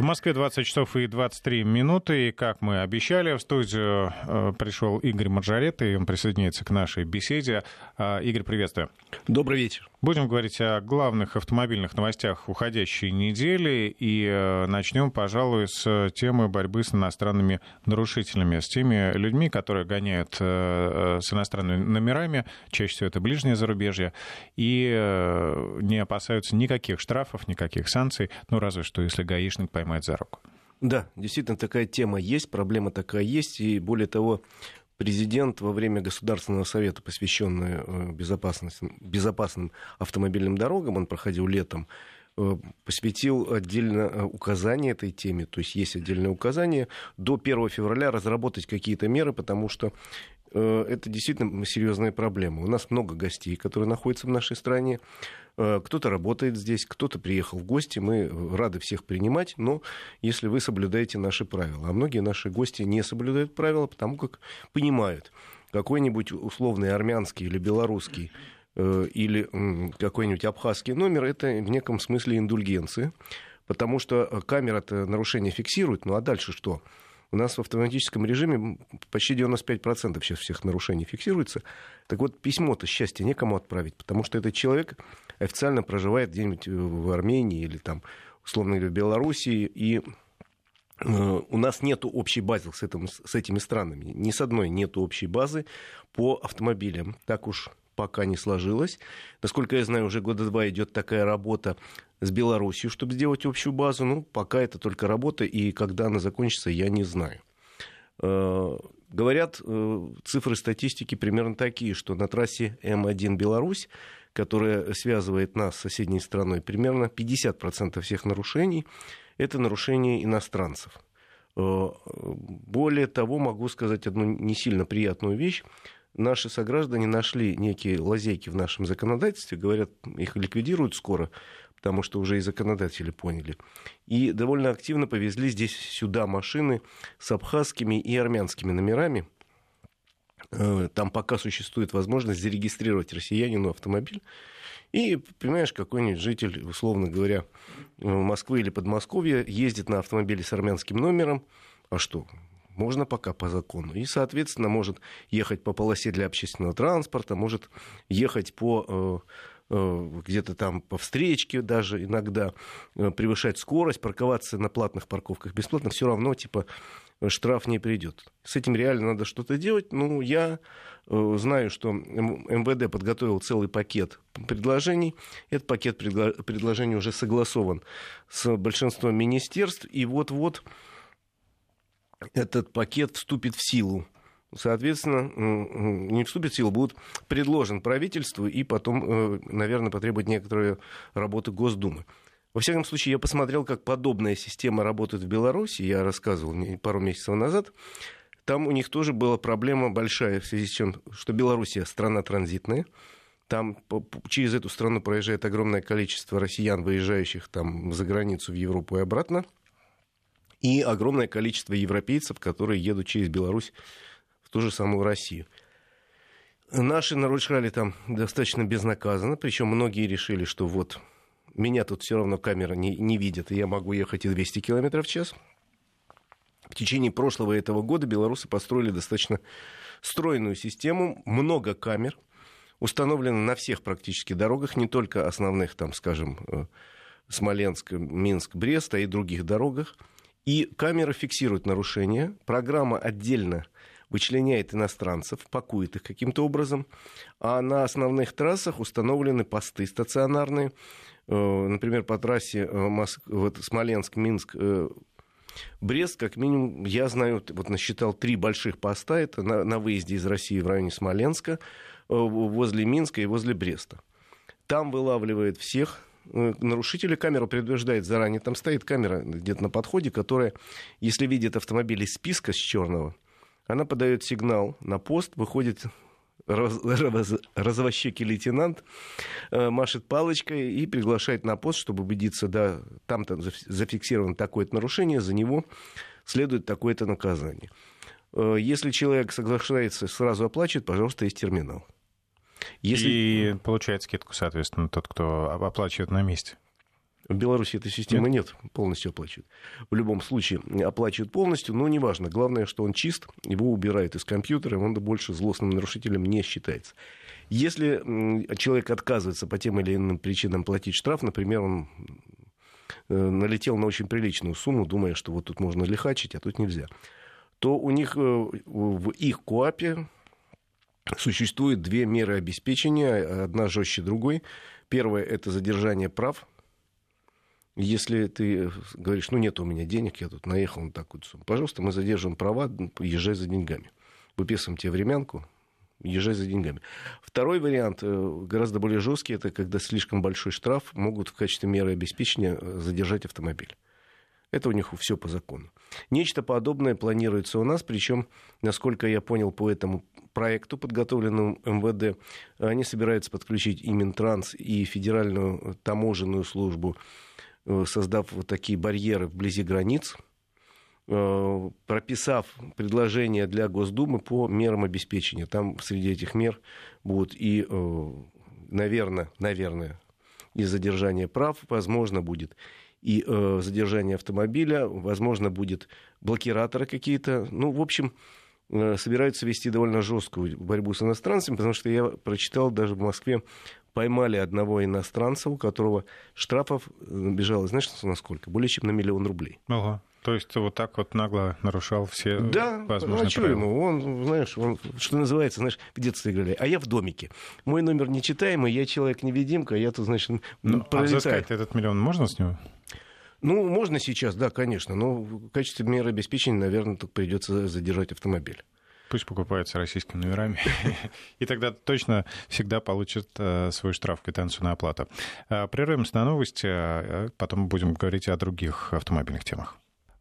В Москве 20 часов и 23 минуты. И, как мы обещали, в студию э, пришел Игорь Маджарет, и он присоединяется к нашей беседе. А, Игорь, приветствую. Добрый вечер. Будем говорить о главных автомобильных новостях уходящей недели. И э, начнем, пожалуй, с темы борьбы с иностранными нарушителями, с теми людьми, которые гоняют э, с иностранными номерами, чаще всего это ближнее зарубежье, и не опасаются никаких штрафов, никаких санкций, ну разве что если гаишник поймает за руку. Да, действительно такая тема есть, проблема такая есть, и более того, президент во время Государственного совета, посвященного э, безопасным автомобильным дорогам, он проходил летом, э, посвятил отдельно э, указание этой теме, то есть есть отдельное указание, до 1 февраля разработать какие-то меры, потому что это действительно серьезная проблема. У нас много гостей, которые находятся в нашей стране. Э, кто-то работает здесь, кто-то приехал в гости. Мы рады всех принимать, но если вы соблюдаете наши правила. А многие наши гости не соблюдают правила, потому как понимают, какой-нибудь условный армянский или белорусский э, или какой-нибудь абхазский номер, это в неком смысле индульгенция, потому что камера это нарушение фиксирует, ну а дальше что? У нас в автоматическом режиме почти 95% сейчас всех нарушений фиксируется. Так вот, письмо-то счастье некому отправить, потому что этот человек официально проживает где-нибудь в Армении или там, условно говоря, в Белоруссии, и э, у нас нет общей базы с, этим, с этими странами. Ни с одной нет общей базы по автомобилям. Так уж пока не сложилось. Насколько я знаю, уже года два идет такая работа с Белоруссией, чтобы сделать общую базу. Ну, пока это только работа, и когда она закончится, я не знаю. Э, говорят, э, цифры статистики примерно такие, что на трассе М1 Беларусь которая связывает нас с соседней страной, примерно 50% всех нарушений – это нарушения иностранцев. Э, более того, могу сказать одну не сильно приятную вещь. Наши сограждане нашли некие лазейки в нашем законодательстве, говорят, их ликвидируют скоро, потому что уже и законодатели поняли. И довольно активно повезли здесь сюда машины с абхазскими и армянскими номерами – Э, там пока существует возможность зарегистрировать россиянину автомобиль. И, понимаешь, какой-нибудь житель, условно говоря, э, Москвы или Подмосковья ездит на автомобиле с армянским номером. А что? Можно пока по закону. И, соответственно, может ехать по полосе для общественного транспорта, может ехать по э, где-то там по встречке даже иногда, превышать скорость, парковаться на платных парковках бесплатно, все равно, типа, штраф не придет. С этим реально надо что-то делать. Ну, я э, знаю, что МВД подготовил целый пакет предложений. Этот пакет предложений уже согласован с большинством министерств. И вот-вот этот пакет вступит в силу. Соответственно, не вступит в силу, будет предложен правительству и потом, э, наверное, потребует некоторые работы Госдумы. Во всяком случае, я посмотрел, как подобная система работает в Беларуси. Я рассказывал пару месяцев назад. Там у них тоже была проблема большая в связи с тем, что Белоруссия страна транзитная. Там через эту страну проезжает огромное количество россиян, выезжающих там за границу в Европу и обратно. И огромное количество европейцев, которые едут через Беларусь в ту же самую Россию. Наши нарушали там достаточно безнаказанно, причем многие решили, что вот меня тут все равно камера не, не видит, и я могу ехать и 200 км в час. В течение прошлого этого года белорусы построили достаточно стройную систему, много камер, установлено на всех практически дорогах, не только основных, там, скажем, э, Смоленск, Минск, Брест, а и других дорогах. И камеры фиксируют нарушения. Программа отдельно вычленяет иностранцев, пакует их каким-то образом. А на основных трассах установлены посты стационарные, Э, например, по трассе э, Моск... вот, Смоленск-Минск, э, Брест, как минимум, я знаю, вот насчитал три больших поста, это на, на выезде из России в районе Смоленска, возле Минска и возле Бреста. Там вылавливает всех нарушителей, камера предупреждает заранее, там стоит камера где-то на подходе, которая, если видит автомобиль из списка с черного, она подает сигнал на пост, выходит раз, раз, развощекий лейтенант э, машет палочкой и приглашает на пост, чтобы убедиться, да, там-то зафиксировано такое-то нарушение, за него следует такое-то наказание. Э, если человек соглашается, сразу оплачивает, пожалуйста, есть терминал. Если... И получает скидку, соответственно, тот, кто оплачивает на месте. В Беларуси этой системы нет, нет полностью оплачивают. В любом случае оплачивают полностью, но неважно. Главное, что он чист, его убирают из компьютера, и он больше злостным нарушителем не считается. Если человек отказывается по тем или иным причинам платить штраф, например, он э, налетел на очень приличную сумму, думая, что вот тут можно лихачить, а тут нельзя, то у них э, в их КОАПе существует две меры обеспечения, одна жестче другой. Первое – это задержание прав. Если ты говоришь, ну нет у меня денег, я тут наехал на такую сумму, пожалуйста, мы задержим права, езжай за деньгами. Выписываем тебе времянку, езжай за деньгами. Второй вариант, э, гораздо более жесткий, это когда слишком большой штраф могут в качестве меры обеспечения э, задержать автомобиль. Это у них все по закону. Нечто подобное планируется у нас, причем, насколько я понял по этому проекту, подготовленному МВД, они собираются подключить и Минтранс, и Федеральную таможенную службу, э, создав вот такие барьеры вблизи границ, э, прописав предложения для Госдумы по мерам обеспечения. Там среди этих мер будут и, наверное, э, наверное, и задержание прав, возможно, будет и э, задержание автомобиля, возможно, будет блокираторы какие-то. Ну, в общем, э, собираются вести довольно жесткую борьбу с иностранцами, потому что я прочитал даже в Москве поймали одного иностранца, у которого штрафов бежало, знаешь, на сколько? Более чем на миллион рублей. Ага. То есть вот так вот нагло нарушал все да, возможные ну, а что правила. ему? Он, знаешь, он, что называется, знаешь, в детстве играли, а я в домике. Мой номер нечитаемый, я человек-невидимка, я тут, значит, ну, а взыскать этот миллион можно с него? Ну, можно сейчас, да, конечно, но в качестве меры обеспечения, наверное, только придется задержать автомобиль. Пусть покупаются российскими номерами. И тогда точно всегда получат э, свой штраф, квитанцию на оплату. Э, прерываемся на новости, а потом будем говорить о других автомобильных темах.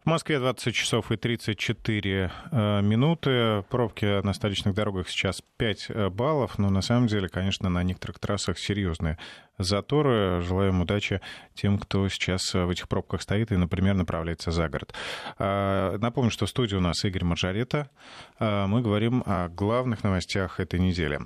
Москве 20 часов и 34 э, минуты. Пробки на столичных дорогах сейчас 5 э, баллов, но на самом деле, конечно, на некоторых трассах серьезные заторы. Желаем удачи тем, кто сейчас в этих пробках стоит и, например, направляется за город. Э, напомню, что в студии у нас Игорь Маржарета. Мы говорим о главных новостях этой недели.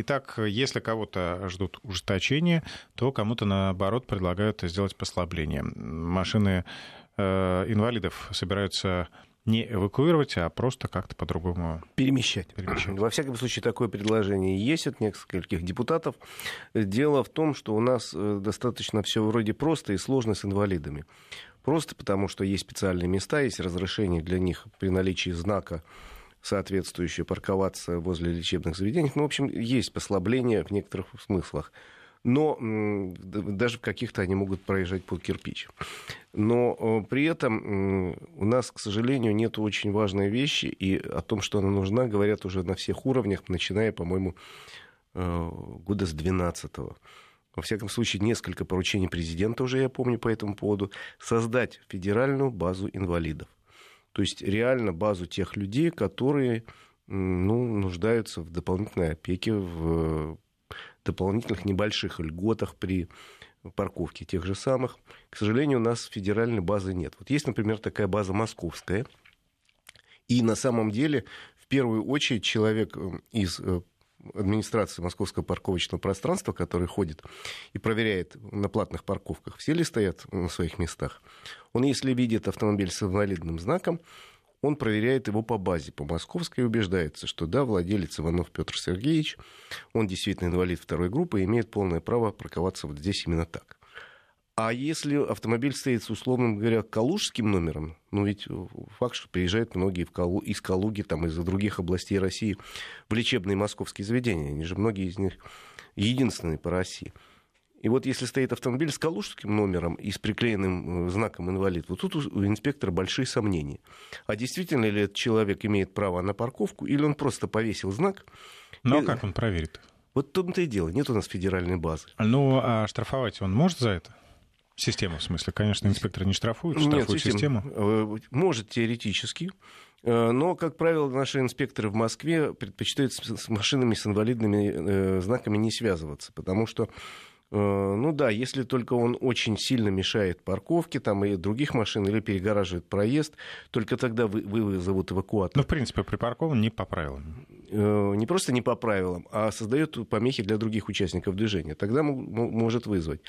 Итак, если кого-то ждут ужесточения, то кому-то, наоборот, предлагают сделать послабление. Машины Э, инвалидов собираются не эвакуировать, а просто как-то по-другому перемещать. перемещать. Во всяком случае, такое предложение есть от нескольких депутатов. Дело в том, что у нас э, достаточно все вроде просто и сложно с инвалидами. Просто потому, что есть специальные места, есть разрешение для них при наличии знака соответствующее парковаться возле лечебных заведений. Ну, в общем, есть послабление в некоторых смыслах но даже в каких-то они могут проезжать под кирпич. Но э, при этом у нас, к сожалению, нет очень важной вещи, и о том, что она нужна, говорят уже на всех уровнях, начиная, по-моему, э, года с 12-го. Во всяком случае, несколько поручений президента уже, я помню, по этому поводу, создать федеральную базу инвалидов. То есть реально базу тех людей, которые ну, нуждаются в дополнительной опеке, в дополнительных небольших льготах при парковке тех же самых. К сожалению, у нас федеральной базы нет. Вот есть, например, такая база московская. И на самом деле, в первую очередь, человек э, из э, администрации московского парковочного пространства, который ходит и проверяет на платных парковках, все ли стоят на своих местах. Он, если видит автомобиль с инвалидным знаком, он проверяет его по базе, по московской, и убеждается, что да, владелец Иванов Петр Сергеевич, он действительно инвалид второй группы и имеет полное право парковаться вот здесь именно так. А если автомобиль стоит с, условным говоря, калужским номером, ну ведь факт, что приезжают многие в Калу, из Калуги, там, из других областей России в лечебные мские заведения, они же многие из них единственные по России – и вот если стоит автомобиль с калужским номером и с приклеенным э, знаком инвалид, вот тут у инспектора большие сомнения. А действительно ли этот человек имеет право на парковку, или он просто повесил знак? Ну, а как он проверит? Вот в том-то и дело. Нет у нас федеральной базы. Ну, а штрафовать он может за это? Систему, в смысле. Конечно, инспектор не штрафует, штрафует Нет, систему. Э, может теоретически. Э, но, как правило, наши инспекторы в Москве предпочитают с машинами с инвалидными знаками не связываться, потому что Э, ну да, если только он очень сильно мешает парковке там, и других машин или перегораживает проезд, только тогда вы, вызовут эвакуатор. Ну, в принципе, припаркован не по правилам. Э, не просто не по правилам, а создает помехи для других участников движения. Тогда может вызвать.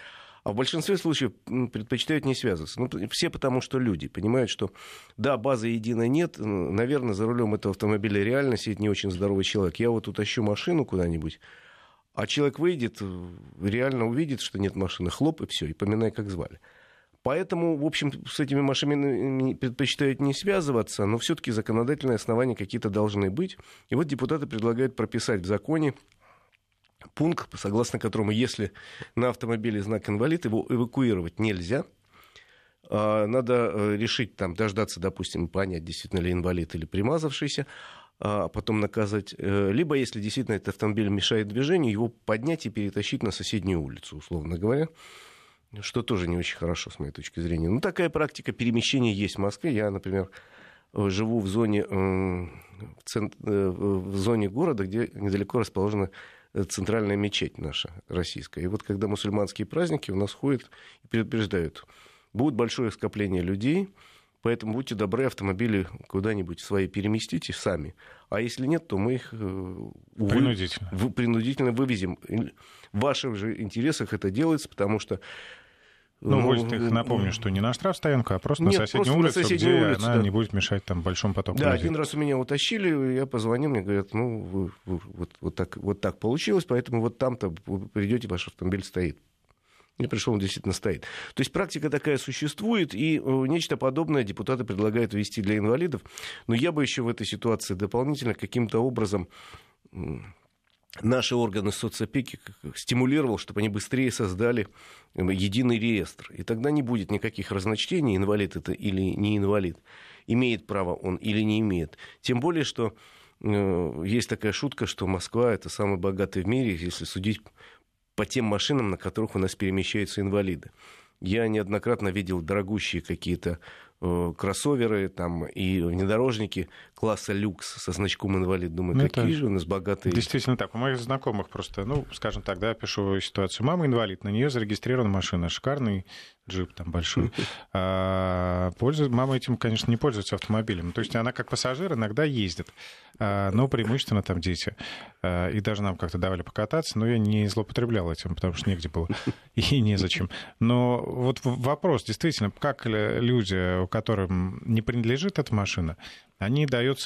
А в большинстве случаев предпочитают не связываться. Ну, все потому, что люди понимают, что да, базы единой нет, наверное, за рулем этого автомобиля реально сидит не очень здоровый человек. Я вот утащу машину куда-нибудь, а человек выйдет, реально увидит, что нет машины, хлоп, и все, и поминай, как звали. Поэтому, в общем, с этими машинами предпочитают не связываться, но все-таки законодательные основания какие-то должны быть. И вот депутаты предлагают прописать в законе пункт, согласно которому, если на автомобиле знак инвалид, его эвакуировать нельзя. А, надо э, решить, там, дождаться, допустим, понять, действительно ли инвалид или примазавшийся, а потом наказать. Э, либо, если действительно этот автомобиль мешает движению, его поднять и перетащить на соседнюю улицу, условно говоря. Что тоже не очень хорошо, с моей точки зрения. Ну, такая практика перемещения есть в Москве. Я, например, э, живу в зоне, в, цент... в зоне города, где недалеко расположена центральная мечеть наша российская. И вот когда мусульманские праздники у нас ходят и предупреждают, будет большое скопление людей, поэтому будьте добры, автомобили куда-нибудь свои переместите сами. А если нет, то мы их э, увы, принудительно. принудительно вывезем. В ваших же интересах это делается, потому что ну, ну возит их, напомню, что не на штрафстоянку, а просто нет, на соседнюю улицу, на соседнюю где улицу, она да. не будет мешать там большому потоку Да, людей. один раз у меня утащили, я позвонил, мне говорят, ну, вы, вы, вот, вот, так, вот так получилось, поэтому вот там-то вы придете, ваш автомобиль стоит. И пришел, он действительно стоит. То есть практика такая существует, и э, нечто подобное депутаты предлагают ввести для инвалидов. Но я бы еще в этой ситуации дополнительно каким-то образом наши органы соцопеки стимулировал, чтобы они быстрее создали единый реестр. И тогда не будет никаких разночтений, инвалид это или не инвалид, имеет право он или не имеет. Тем более, что э, есть такая шутка, что Москва это самый богатый в мире, если судить по тем машинам, на которых у нас перемещаются инвалиды. Я неоднократно видел дорогущие какие-то кроссоверы там, и внедорожники класса люкс со значком инвалид. Думаю, ну, какие же у нас богатые. Действительно так. У моих знакомых просто, ну, скажем так, да, пишу ситуацию. Мама инвалид, на нее зарегистрирована машина. Шикарный джип там большой. А, пользуется, мама этим, конечно, не пользуется автомобилем. То есть она как пассажир иногда ездит, а, но преимущественно там дети. А, и даже нам как-то давали покататься, но я не злоупотреблял этим, потому что негде было и незачем. Но вот вопрос, действительно, как люди, которым не принадлежит эта машина, они дают,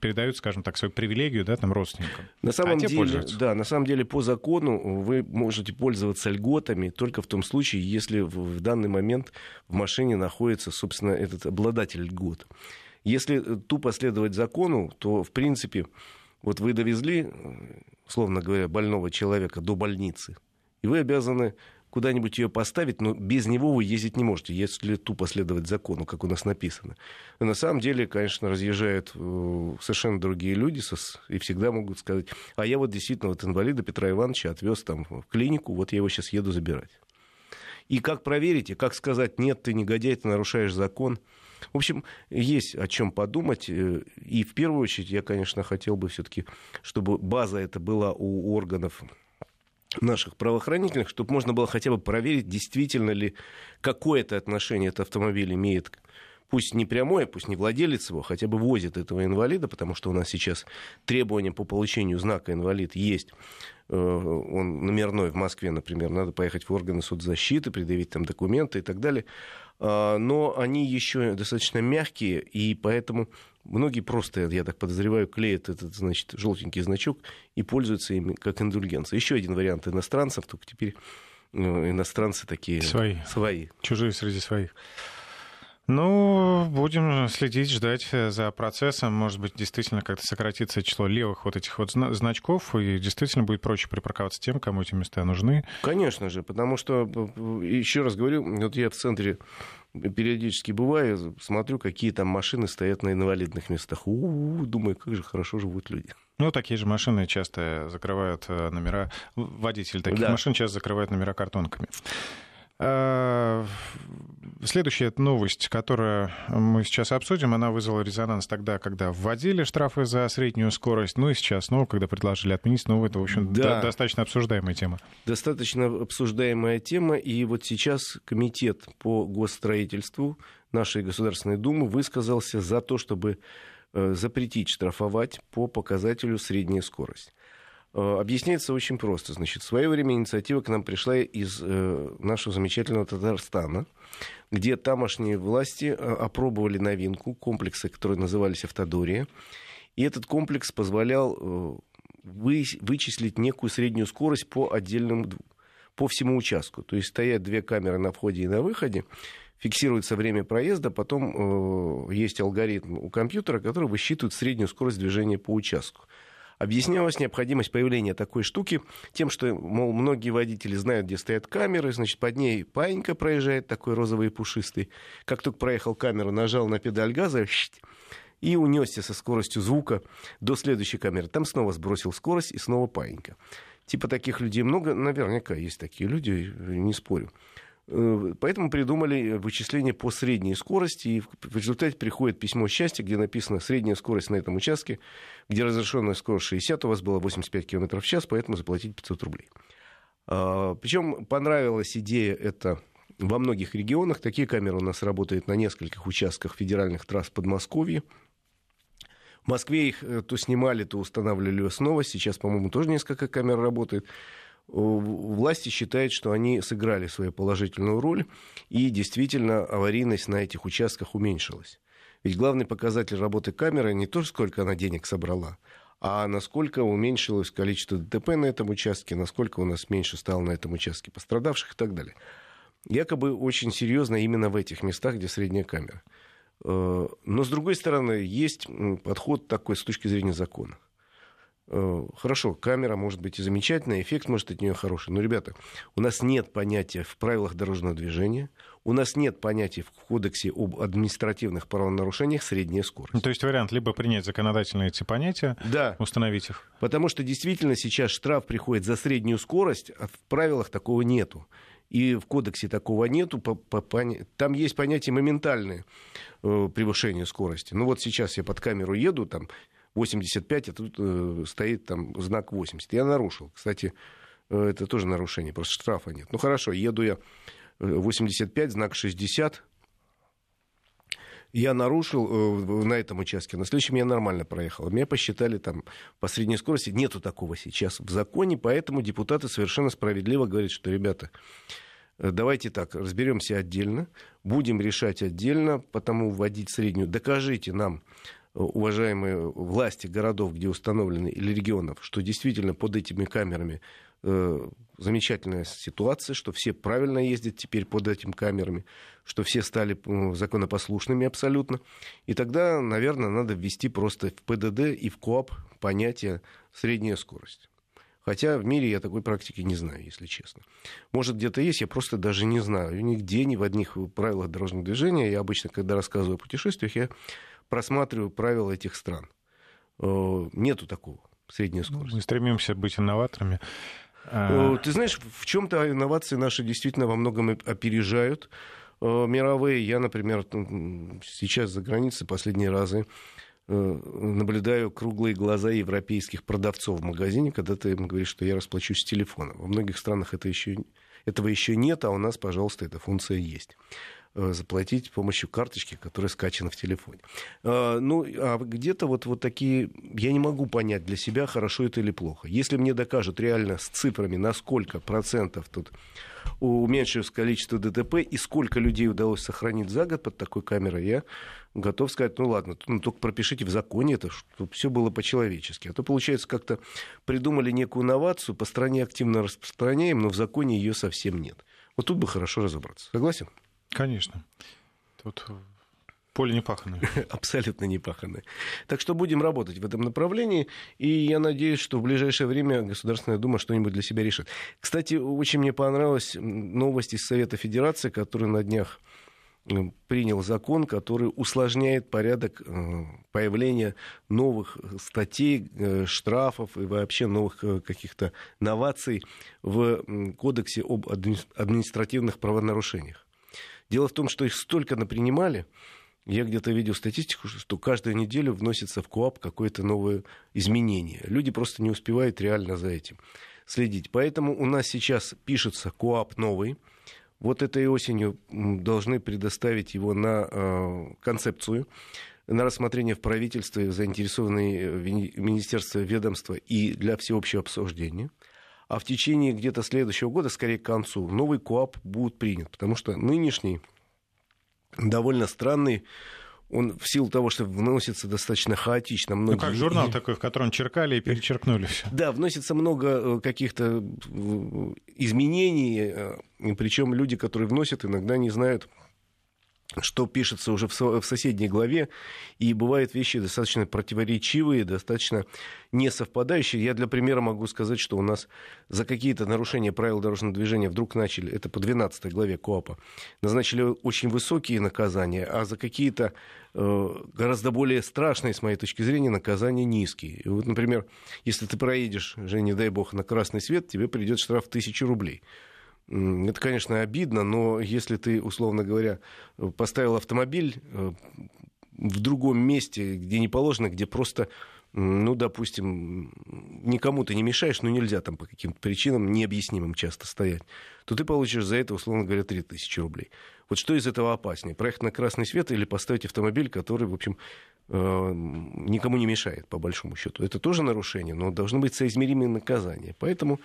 передают, скажем так, свою привилегию да, там, родственникам. На самом, а деле, да, на самом деле, по закону вы можете пользоваться льготами только в том случае, если в данный момент в машине находится, собственно, этот обладатель льгот. Если э, тупо следовать закону, то, в принципе, вот вы довезли, условно говоря, больного человека до больницы, и вы обязаны куда-нибудь ее поставить, но без него вы ездить не можете, если тупо следовать закону, как у нас написано. Но на самом деле, конечно, разъезжают э, совершенно другие люди и всегда могут сказать, а я вот действительно вот инвалида Петра Ивановича отвез там в клинику, вот я его сейчас еду забирать. И как проверить, и как сказать, нет, ты негодяй, ты нарушаешь закон. В общем, есть о чем подумать. Э, и в первую очередь я, конечно, хотел бы все-таки, чтобы база это была у органов наших правоохранительных, чтобы можно было хотя бы проверить, действительно ли какое-то отношение этот автомобиль имеет пусть не прямое, пусть не владелец его, хотя бы возит этого инвалида, потому что у нас сейчас требования по получению знака инвалид есть. Э, он номерной в Москве, например, надо поехать в органы соцзащиты, предъявить там документы и так далее. А, но они еще достаточно мягкие, и поэтому многие просто, я так подозреваю, клеят этот, значит, желтенький значок и пользуются ими как индульгенцией. Еще один вариант иностранцев, только теперь ну, иностранцы такие свои. свои. Чужие среди своих. Ну, будем следить, ждать э, за процессом. Может быть, действительно как-то сократится число левых вот этих вот значков, и действительно будет проще припарковаться тем, кому эти места нужны. Конечно же, потому что, еще раз говорю, вот я в центре периодически бываю, смотрю, какие там машины стоят на инвалидных местах. У-у-у, думаю, как же хорошо живут люди. Ну, такие же машины часто закрывают э, номера, водители таких да. машин часто закрывают номера картонками. Э, следующая новость, которую мы сейчас обсудим, она вызвала резонанс тогда, когда вводили штрафы за среднюю скорость, ну и сейчас снова, когда предложили отменить, ну это, в общем, да. достаточно обсуждаемая тема. Достаточно обсуждаемая тема, и вот сейчас комитет по госстроительству нашей Государственной Думы высказался за то, чтобы э, запретить штрафовать по показателю средняя скорость. Э, объясняется очень просто. Значит, в свое время инициатива к нам пришла из э, нашего замечательного Татарстана, где тамошние власти э, опробовали новинку, комплексы, которые назывались «Автодория». И этот комплекс позволял вы, вычислить некую среднюю скорость по отдельным, по всему участку. То есть стоят две камеры на входе и на выходе, фиксируется время проезда, потом э, есть алгоритм у компьютера, который высчитывает среднюю скорость движения по участку. Объяснялась необходимость появления такой штуки тем, что, мол, многие водители знают, где стоят камеры, значит, под ней паинька проезжает, такой розовый и пушистый. Как только проехал камеру, нажал на педаль газа, и унесся со скоростью звука до следующей камеры. Там снова сбросил скорость и снова паинька. Типа таких людей много, наверняка есть такие люди, не спорю. Э, поэтому придумали вычисление по средней скорости, и в результате приходит письмо счастья, где написано средняя скорость на этом участке, где разрешенная скорость 60, у вас было 85 км в час, поэтому заплатить 500 рублей. А, Причем понравилась идея эта во многих регионах. Такие камеры у нас работают на нескольких участках федеральных трасс Подмосковья. В Москве их э, то снимали, то устанавливали снова. Сейчас, по-моему, тоже несколько камер работает власти считают, что они сыграли свою положительную роль, и действительно аварийность на этих участках уменьшилась. Ведь главный показатель работы камеры не то, сколько она денег собрала, а насколько уменьшилось количество ДТП на этом участке, насколько у нас меньше стало на этом участке пострадавших и так далее. Якобы очень серьезно именно в этих местах, где средняя камера. Э, но, с другой стороны, есть подход такой с точки зрения закона. Э, хорошо, камера может быть и замечательная, эффект может от нее хороший. Но, ребята, у нас нет понятия в правилах дорожного движения, у нас нет понятия в кодексе об административных правонарушениях средняя скорость. Ну, то есть вариант либо принять законодательные эти понятия, да. установить их. Потому что действительно сейчас штраф приходит за среднюю скорость, а в правилах такого нету. И в кодексе такого нету. По, по, по, там есть понятие моментальное э, превышение скорости. Ну вот сейчас я под камеру еду, там 85, а тут э, стоит там знак 80. Я нарушил. Кстати, э, это тоже нарушение, просто штрафа нет. Ну хорошо, еду я 85, э, знак 60. Я нарушил э, на этом участке, на следующем я нормально проехал. Меня посчитали там по средней скорости. Нету такого сейчас в законе, поэтому депутаты совершенно справедливо говорят, что, ребята, э, давайте так, разберемся отдельно, будем решать отдельно, потому вводить среднюю. Докажите нам, уважаемые власти городов, где установлены, или регионов, что действительно под этими камерами э, замечательная ситуация, что все правильно ездят теперь под этими камерами, что все стали э, законопослушными абсолютно. И тогда, наверное, надо ввести просто в ПДД и в КОАП понятие «средняя скорость». Хотя в мире я такой практики не знаю, если честно. Может, где-то есть, я просто даже не знаю. Нигде, ни в одних правилах дорожного движения. Я обычно, когда рассказываю о путешествиях, я просматриваю правила этих стран. Э, нету такого средней ну, скорости. Мы стремимся быть инноваторами. А э, ты знаешь, в чем-то инновации наши действительно во многом опережают э, мировые. Я, например, сейчас за границей последние разы наблюдаю круглые глаза европейских продавцов в магазине, когда ты им говоришь, что я расплачусь с телефона. Во многих странах это еще, этого еще нет, а у нас, пожалуйста, эта функция есть. Э, заплатить с помощью карточки, которая скачана в телефоне. А, ну, а где-то вот, вот такие... Я не могу понять для себя, хорошо это или плохо. Если мне докажут реально с цифрами, на сколько процентов тут уменьшилось количество ДТП и сколько людей удалось сохранить за год под такой камерой, я готов сказать, ну ладно, ну, только пропишите в законе это, чтобы все было по-человечески. А то, получается, как-то придумали некую инновацию, по стране активно распространяем, но в законе ее совсем нет. Вот тут бы хорошо разобраться. Согласен? Конечно. Тут поле не паханное. Абсолютно не паханное. Так что будем работать в этом направлении, и я надеюсь, что в ближайшее время Государственная Дума что-нибудь для себя решит. Кстати, очень мне понравилась новость из Совета Федерации, который на днях принял закон, который усложняет порядок э, появления новых статей, э, штрафов и вообще новых э, каких-то новаций в Кодексе об административных правонарушениях. Дело в том, что их столько напринимали, я где-то видел статистику, что каждую неделю вносится в КОАП какое-то новое изменение. Люди просто не успевают реально за этим следить. Поэтому у нас сейчас пишется КОАП новый. Вот этой осенью должны предоставить его на э, концепцию. на рассмотрение в правительстве, заинтересованные министерства, ведомства и для всеобщего обсуждения. А в течение где-то следующего года, скорее к концу, новый КОАП будет принят, потому что нынешний довольно странный он в силу того, что вносится достаточно хаотично. Многие... Ну, как журнал такой, в котором черкали и перечеркнули все. Да, вносится много э, каких-то э, изменений, э, причем люди, которые вносят, иногда не знают, что пишется уже в соседней главе, и бывают вещи достаточно противоречивые, достаточно не совпадающие. Я для примера могу сказать, что у нас за какие-то нарушения правил дорожного движения вдруг начали, это по 12 главе КОАПа, назначили очень высокие наказания, а за какие-то э, гораздо более страшные, с моей точки зрения, наказания низкие. И вот, например, если ты проедешь, же, не дай бог, на красный свет, тебе придет штраф в тысячу рублей. Это, конечно, обидно, но если ты, условно говоря, поставил автомобиль э, в другом месте, где не положено, где просто, ну, допустим, никому ты не мешаешь, но нельзя там по каким-то причинам необъяснимым часто стоять, то ты получишь за это, условно говоря, 3000 рублей. Вот что из этого опаснее? Проехать на красный свет или поставить автомобиль, который, в общем, э, никому не мешает, по большому счету? Это тоже нарушение, но должны быть соизмеримые наказания. Поэтому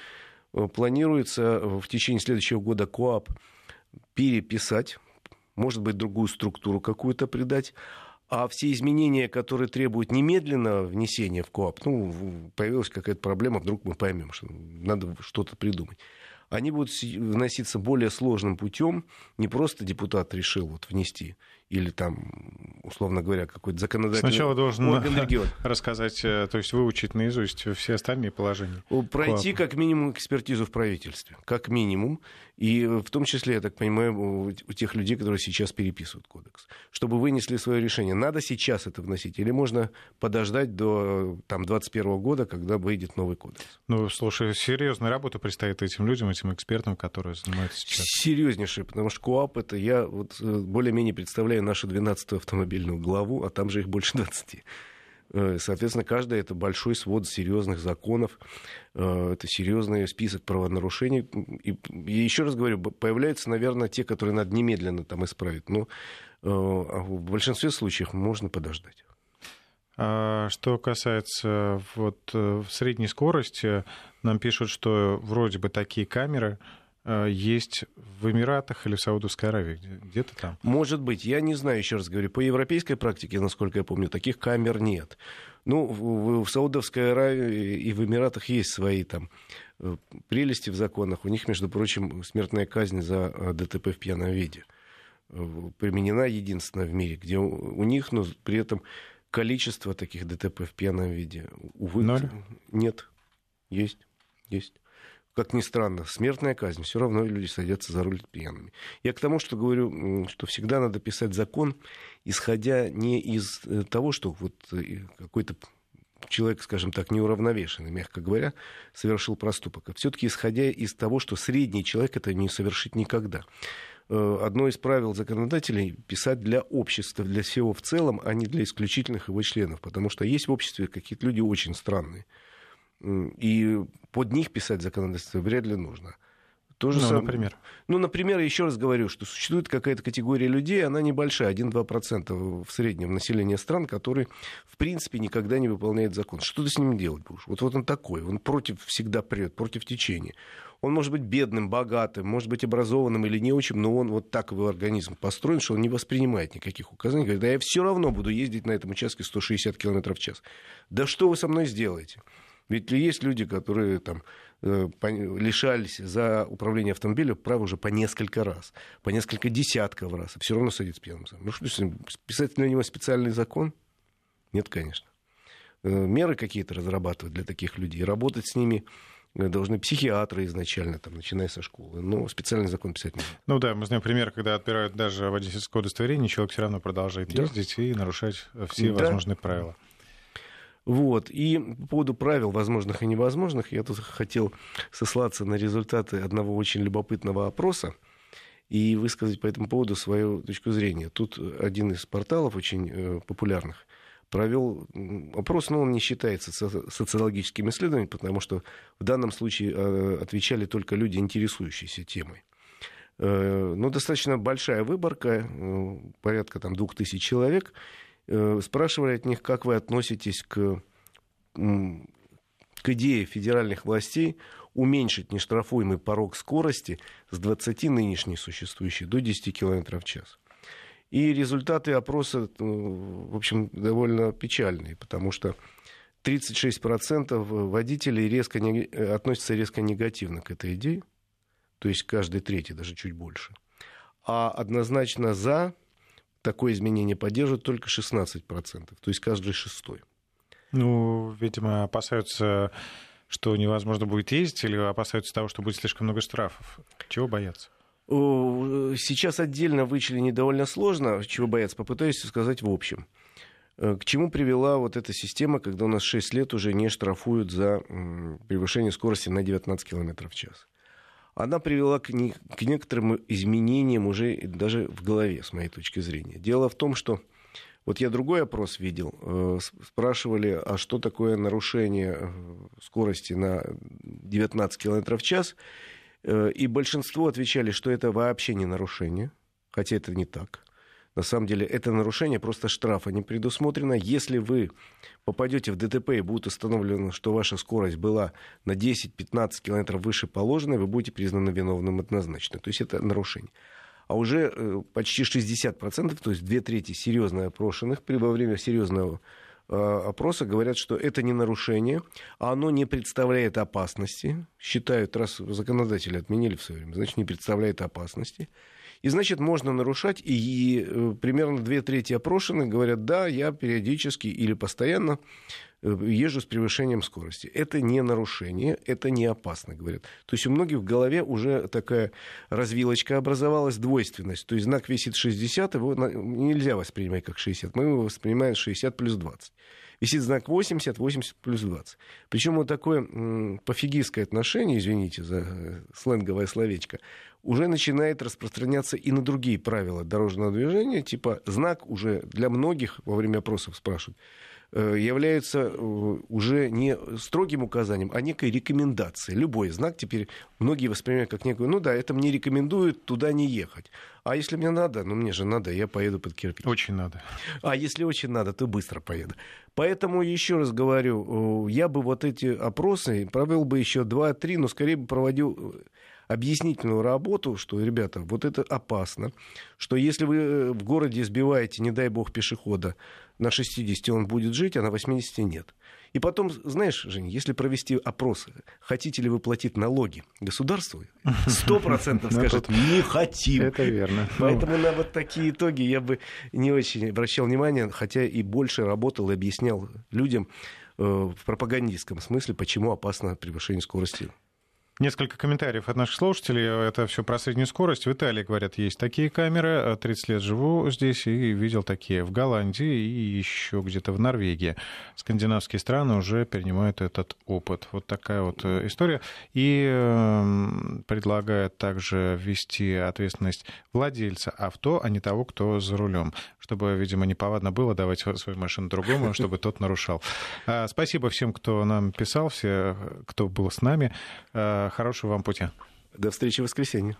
планируется в течение следующего года КОАП переписать, может быть, другую структуру какую-то придать. А все изменения, которые требуют немедленного внесения в КОАП, ну, появилась какая-то проблема, вдруг мы поймем, что надо что-то придумать они будут вноситься более сложным путем. Не просто депутат решил вот внести или там, условно говоря, какой-то законодательный Сначала должен орган регион. рассказать, э, то есть выучить наизусть все остальные положения. Пройти как минимум экспертизу в правительстве, как минимум. И в том числе, я так понимаю, у тех людей, которые сейчас переписывают кодекс. Чтобы вынесли свое решение. Надо сейчас это вносить или можно подождать до там, 2021 года, когда выйдет новый кодекс? Ну, слушай, серьезная работа предстоит этим людям, этим экспертам, которые занимаются сейчас. Серьезнейшая, потому что КОАП это я вот э, более-менее представляю нашу 12-ю автомобильную главу, а там же их больше 20. Э, соответственно, каждая это большой свод серьезных законов, э, это серьезный список правонарушений. И, и еще раз говорю, появляются, наверное, те, которые надо немедленно там исправить. Но э, а в большинстве случаев можно подождать. А что касается вот средней скорости, нам пишут, что вроде бы такие камеры есть в Эмиратах или в Саудовской Аравии, где-то там? Может быть, я не знаю, еще раз говорю, по европейской практике, насколько я помню, таких камер нет. Ну, в, в Саудовской Аравии и в Эмиратах есть свои там э, прелести в законах. У них, между прочим, смертная казнь за э, ДТП в пьяном виде применена единственная в мире, где у, у них, но при этом количество таких ДТП в пьяном виде, увы, Ноль? нет, есть, есть как ни странно, смертная казнь, все равно люди садятся за руль пьяными. Я к тому, что говорю, что всегда надо писать закон, исходя не из э, того, что вот э, какой-то человек, скажем так, неуравновешенный, мягко говоря, совершил проступок, а все-таки исходя из того, что средний человек это не совершит никогда. Э, одно из правил законодателей — писать для общества, для всего в целом, а не для исключительных его членов, потому что есть в обществе какие-то люди очень странные. И под них писать законодательство вряд ли нужно. То же ну, сам... например? Ну, например, еще раз говорю, что существует какая-то категория людей, она небольшая, 1-2% в среднем населения стран, которые, в принципе, никогда не выполняют закон. Что ты с ним делать будешь? Вот, вот он такой, он против всегда прет, против течения. Он может быть бедным, богатым, может быть образованным или не очень, но он вот так его организм построен, что он не воспринимает никаких указаний. Говорит, да я все равно буду ездить на этом участке 160 км в час. Да что вы со мной сделаете? Ведь есть люди, которые там э, лишались за управление автомобилем права уже по несколько раз, по несколько десятков раз, все равно садится пьяным. Ну что, писать на него специальный закон? Нет, конечно. Э, меры какие-то разрабатывать для таких людей, работать с ними э, должны психиатры изначально, там, начиная со школы. Но специальный закон писать не Ну да, мы знаем пример, когда отбирают даже водительское удостоверение, человек все равно продолжает да. ездить и нарушать все да. возможные правила. Вот. И по поводу правил возможных и невозможных, я тут хотел сослаться на результаты одного очень любопытного опроса и высказать по этому поводу свою точку зрения. Тут один из порталов очень э, популярных провел опрос, но он не считается социологическим исследованием, потому что в данном случае э, отвечали только люди, интересующиеся темой. Э, но достаточно большая выборка, порядка там двух тысяч человек, спрашивали от них, как вы относитесь к, к идее федеральных властей уменьшить нештрафуемый порог скорости с 20 нынешней существующей до 10 км в час. И результаты опроса, в общем, довольно печальные, потому что 36% водителей резко не, относятся резко негативно к этой идее, то есть каждый третий, даже чуть больше. А однозначно за такое изменение поддерживают только 16%, то есть каждый шестой. Ну, видимо, опасаются, что невозможно будет ездить, или опасаются того, что будет слишком много штрафов? Чего боятся? Сейчас отдельно вычленить довольно сложно, чего бояться. Попытаюсь сказать в общем. Э, к чему привела вот эта система, когда у нас 6 лет уже не штрафуют за превышение скорости на 19 км в час? Она привела к, не, к некоторым изменениям уже даже в голове, с моей точки зрения. Дело в том, что вот я другой опрос видел. Э, спрашивали, а что такое нарушение э, скорости на 19 км в час? И большинство отвечали, что это вообще не нарушение, хотя это не так. На самом деле это нарушение, просто штрафа не предусмотрено. Если вы попадете в ДТП и будет установлено, что ваша скорость была на 10-15 километров выше положенной, вы будете признаны виновным однозначно. То есть это нарушение. А уже э, почти 60%, то есть две трети серьезно опрошенных при, во время серьезного э, опроса говорят, что это не нарушение, а оно не представляет опасности. Считают, раз законодатели отменили в свое время, значит, не представляет опасности. И, значит, можно нарушать, и э, примерно две трети опрошенных говорят, да, я периодически или постоянно э, езжу с превышением скорости. Это не нарушение, это не опасно, говорят. То есть у многих в голове уже такая развилочка образовалась, двойственность. То есть знак весит 60, его нельзя воспринимать как 60, мы его воспринимаем 60 плюс 20 висит знак 80, 80 плюс 20. Причем вот такое м, пофигистское отношение, извините за э, сленговое словечко, уже начинает распространяться и на другие правила дорожного движения, типа знак уже для многих во время опросов спрашивают, э, является э, уже не строгим указанием, а некой рекомендацией. Любой знак теперь многие воспринимают как некую, ну да, это мне рекомендуют туда не ехать. А если мне надо, ну мне же надо, я поеду под кирпич. Очень надо. А если очень надо, то быстро поеду. Поэтому еще раз говорю, э, я бы вот эти опросы провел бы еще 2-3, но скорее бы проводил объяснительную работу, что, ребята, вот это опасно, что если вы э, в городе сбиваете, не дай бог, пешехода на 60, он будет жить, а на 80 нет. И потом, знаешь, Жень, если провести опрос, хотите ли вы платить налоги государству, сто процентов скажет, не хотим. Это верно. Поэтому на вот такие итоги я бы не очень обращал внимание, хотя и больше работал и объяснял людям э, в пропагандистском смысле, почему опасно превышение скорости Несколько комментариев от наших слушателей. Это все про среднюю скорость. В Италии, говорят, есть такие камеры. 30 лет живу здесь и видел такие в Голландии и еще где-то в Норвегии. Скандинавские страны уже перенимают этот опыт. Вот такая вот э, история. И эм, предлагают также ввести ответственность владельца авто, а не того, кто за рулем. Чтобы, видимо, неповадно было давать свою машину другому, чтобы тот нарушал. А, спасибо всем, кто нам писал, все, кто был с нами. Хорошего вам пути. До встречи в воскресенье.